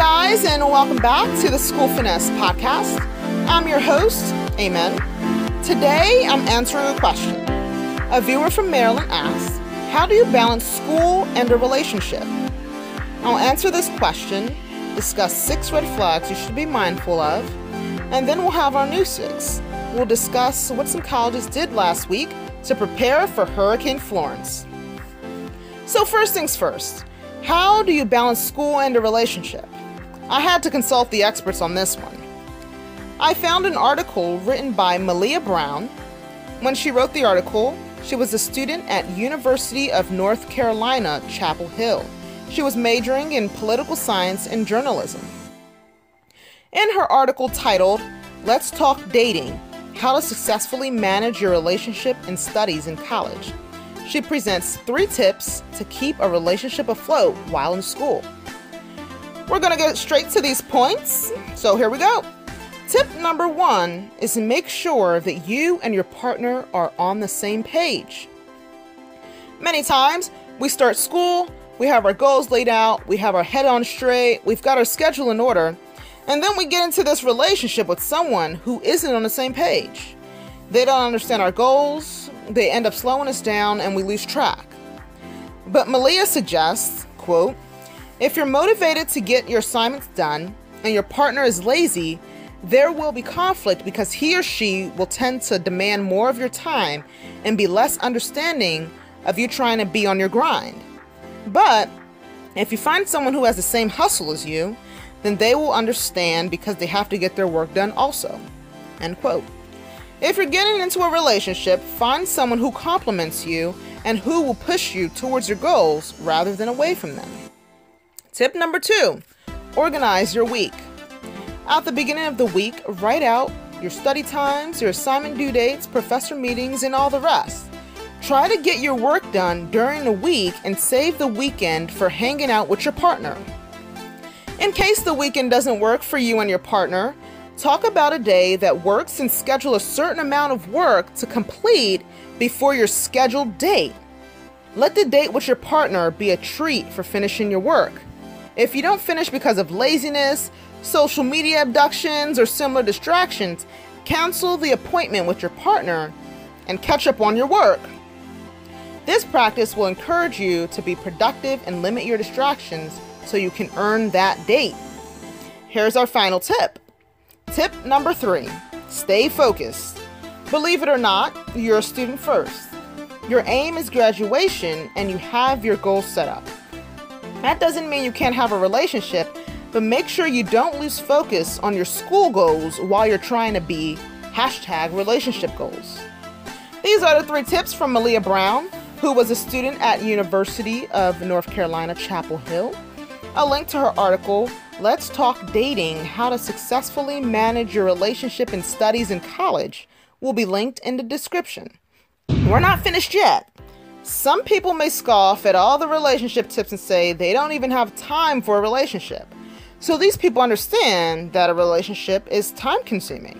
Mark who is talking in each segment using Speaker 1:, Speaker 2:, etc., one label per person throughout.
Speaker 1: guys, and welcome back to the School Finesse Podcast. I'm your host, Amen. Today, I'm answering a question. A viewer from Maryland asks, How do you balance school and a relationship? I'll answer this question, discuss six red flags you should be mindful of, and then we'll have our news fix. We'll discuss what some colleges did last week to prepare for Hurricane Florence. So, first things first, how do you balance school and a relationship? I had to consult the experts on this one. I found an article written by Malia Brown. When she wrote the article, she was a student at University of North Carolina, Chapel Hill. She was majoring in political science and journalism. In her article titled, Let's Talk Dating How to Successfully Manage Your Relationship and Studies in College, she presents three tips to keep a relationship afloat while in school. We're to get straight to these points, so here we go. Tip number one is to make sure that you and your partner are on the same page. Many times, we start school, we have our goals laid out, we have our head on straight, we've got our schedule in order, and then we get into this relationship with someone who isn't on the same page. They don't understand our goals, they end up slowing us down and we lose track. But Malia suggests, quote, if you're motivated to get your assignments done and your partner is lazy, there will be conflict because he or she will tend to demand more of your time and be less understanding of you trying to be on your grind. But if you find someone who has the same hustle as you, then they will understand because they have to get their work done also. End quote. If you're getting into a relationship, find someone who compliments you and who will push you towards your goals rather than away from them. Tip number two organize your week. At the beginning of the week, write out your study times, your assignment due dates, professor meetings, and all the rest. Try to get your work done during the week and save the weekend for hanging out with your partner. In case the weekend doesn't work for you and your partner, Talk about a day that works and schedule a certain amount of work to complete before your scheduled date. Let the date with your partner be a treat for finishing your work. If you don't finish because of laziness, social media abductions, or similar distractions, cancel the appointment with your partner and catch up on your work. This practice will encourage you to be productive and limit your distractions so you can earn that date. Here's our final tip Tip number three stay focused. Believe it or not, you're a student first. Your aim is graduation and you have your goals set up. That doesn't mean you can't have a relationship, but make sure you don't lose focus on your school goals while you're trying to be hashtag relationship goals. These are the three tips from Malia Brown, who was a student at University of North Carolina, Chapel Hill. A link to her article Let's Talk Dating How to Successfully Manage Your Relationship and Studies in College will be linked in the description. We're not finished yet. Some people may scoff at all the relationship tips and say they don't even have time for a relationship. So these people understand that a relationship is time consuming.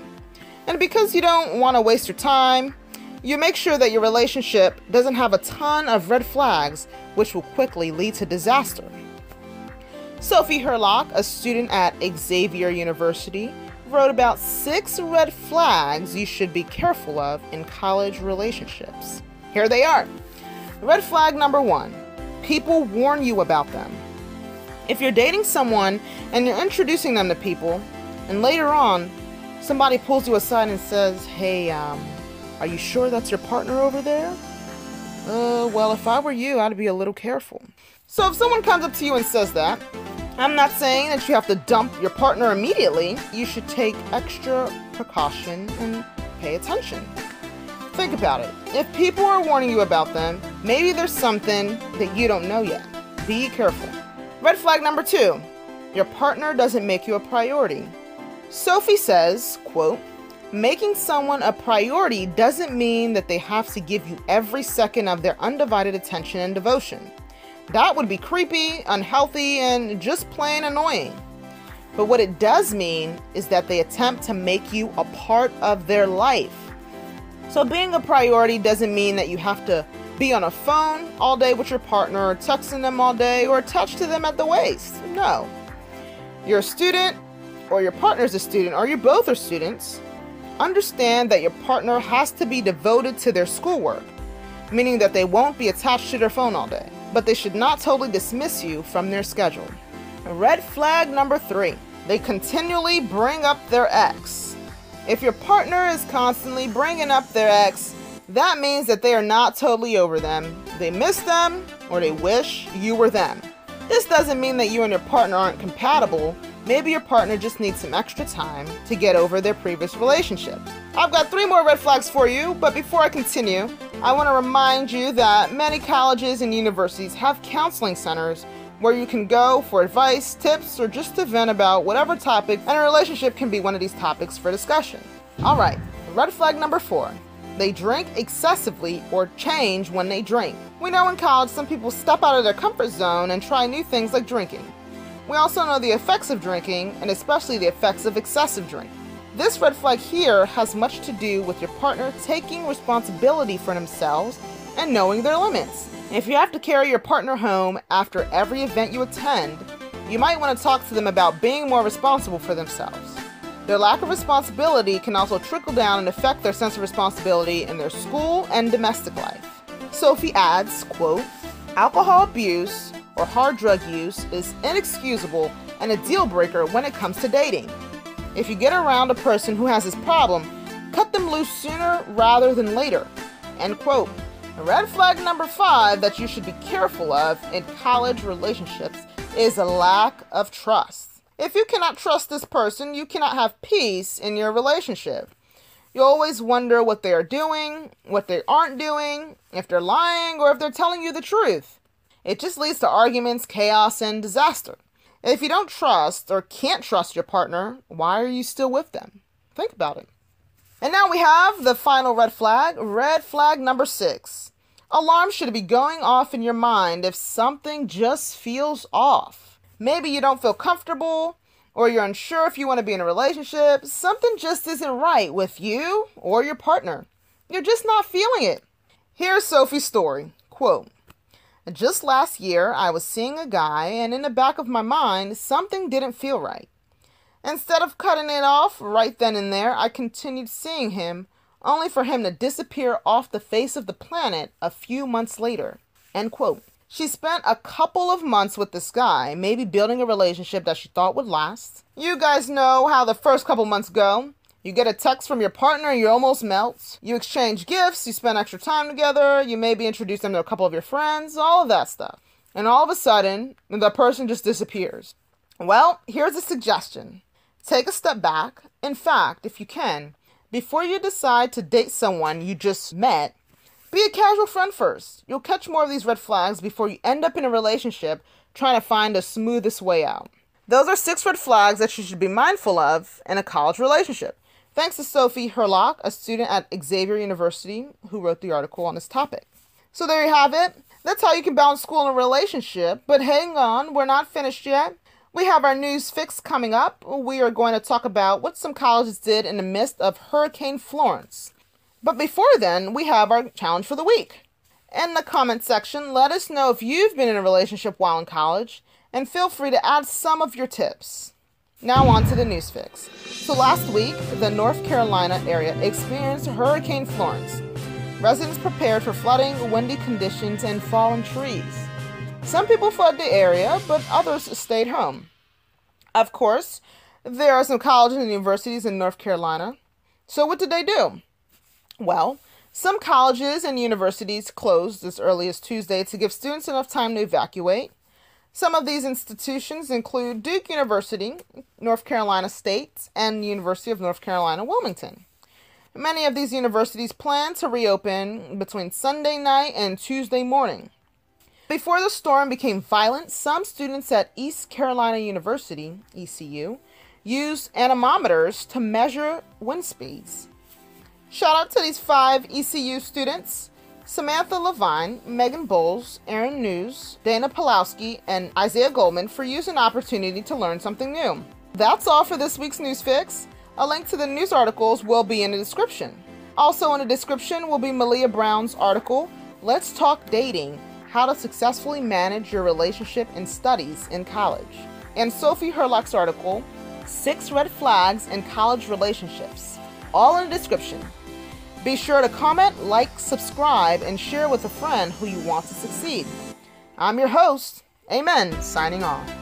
Speaker 1: And because you don't want to waste your time, you make sure that your relationship doesn't have a ton of red flags, which will quickly lead to disaster. Sophie Herlock, a student at Xavier University, wrote about six red flags you should be careful of in college relationships. Here they are. Red flag number one people warn you about them. If you're dating someone and you're introducing them to people, and later on somebody pulls you aside and says, Hey, um, are you sure that's your partner over there? Uh, well, if I were you, I'd be a little careful. So if someone comes up to you and says that, I'm not saying that you have to dump your partner immediately. You should take extra precaution and pay attention. Think about it. If people are warning you about them, maybe there's something that you don't know yet. Be careful. Red flag number two your partner doesn't make you a priority. Sophie says, quote, Making someone a priority doesn't mean that they have to give you every second of their undivided attention and devotion. That would be creepy, unhealthy, and just plain annoying. But what it does mean is that they attempt to make you a part of their life. So, being a priority doesn't mean that you have to be on a phone all day with your partner, or texting them all day, or attached to them at the waist. No. you're a student, or your partner's a student, or you both are students, understand that your partner has to be devoted to their schoolwork, meaning that they won't be attached to their phone all day, but they should not totally dismiss you from their schedule. Red flag number three they continually bring up their ex. If your partner is constantly bringing up their ex, that means that they are not totally over them. They miss them or they wish you were them. This doesn't mean that you and your partner aren't compatible. Maybe your partner just needs some extra time to get over their previous relationship. I've got three more red flags for you, but before I continue, I want to remind you that many colleges and universities have counseling centers where you can go for advice, tips, or just to vent about whatever topic, and a relationship can be one of these topics for discussion. Alright, red flag number four they drink excessively or change when they drink. We know in college some people step out of their comfort zone and try new things like drinking. We also know the effects of drinking, and especially the effects of excessive drink. This red flag here has much to do with your partner taking responsibility for themselves and knowing their limits. If you have to carry your partner home after every event you attend, you might want to talk to them about being more responsible for themselves. Their lack of responsibility can also trickle down and affect their sense of responsibility in their school and domestic life. Sophie adds, quote, alcohol abuse or hard drug use is inexcusable and a deal breaker when it comes to dating. If you get around a person who has this problem, cut them loose sooner rather than later. End quote. Red flag number five that you should be careful of in college relationships is a lack of trust. If you cannot trust this person, you cannot have peace in your relationship. You always wonder what they are doing, what they aren't doing, if they're lying, or if they're telling you the truth. It just leads to arguments, chaos, and disaster. If you don't trust or can't trust your partner, why are you still with them? Think about it. And now we have the final red flag, red flag number six. Alarms should be going off in your mind if something just feels off. Maybe you don't feel comfortable or you're unsure if you want to be in a relationship. Something just isn't right with you or your partner. You're just not feeling it. Here's Sophie's story. Quote, just last year, I was seeing a guy, and in the back of my mind, something didn't feel right. Instead of cutting it off right then and there, I continued seeing him, only for him to disappear off the face of the planet a few months later. End quote. She spent a couple of months with this guy, maybe building a relationship that she thought would last. You guys know how the first couple months go. You get a text from your partner and you almost melt. You exchange gifts, you spend extra time together, you maybe introduce them to a couple of your friends, all of that stuff. And all of a sudden, the person just disappears. Well, here's a suggestion take a step back. In fact, if you can, before you decide to date someone you just met, be a casual friend first. You'll catch more of these red flags before you end up in a relationship trying to find the smoothest way out. Those are six red flags that you should be mindful of in a college relationship. Thanks to Sophie Herlock, a student at Xavier University, who wrote the article on this topic. So there you have it. That's how you can balance school and a relationship. But hang on, we're not finished yet. We have our news fix coming up. We are going to talk about what some colleges did in the midst of Hurricane Florence. But before then, we have our challenge for the week. In the comment section, let us know if you've been in a relationship while in college, and feel free to add some of your tips. Now on to the news fix. So last week, the North Carolina area experienced Hurricane Florence. Residents prepared for flooding, windy conditions, and fallen trees. Some people fled the area, but others stayed home. Of course, there are some colleges and universities in North Carolina. So what did they do? Well, some colleges and universities closed as early as Tuesday to give students enough time to evacuate. Some of these institutions include Duke University, North Carolina State, and University of North Carolina Wilmington. Many of these universities plan to reopen between Sunday night and Tuesday morning. Before the storm became violent, some students at East Carolina University, ECU, used anemometers to measure wind speeds. Shout out to these five ECU students Samantha Levine, Megan Bowles, Aaron News, Dana Pulowski, and Isaiah Goldman for using opportunity to learn something new. That's all for this week's News Fix. A link to the news articles will be in the description. Also, in the description will be Malia Brown's article, Let's Talk Dating How to Successfully Manage Your Relationship and Studies in College. and Sophie Herlock's article, Six Red Flags in College Relationships, all in the description. Be sure to comment, like, subscribe, and share with a friend who you want to succeed. I'm your host, Amen, signing off.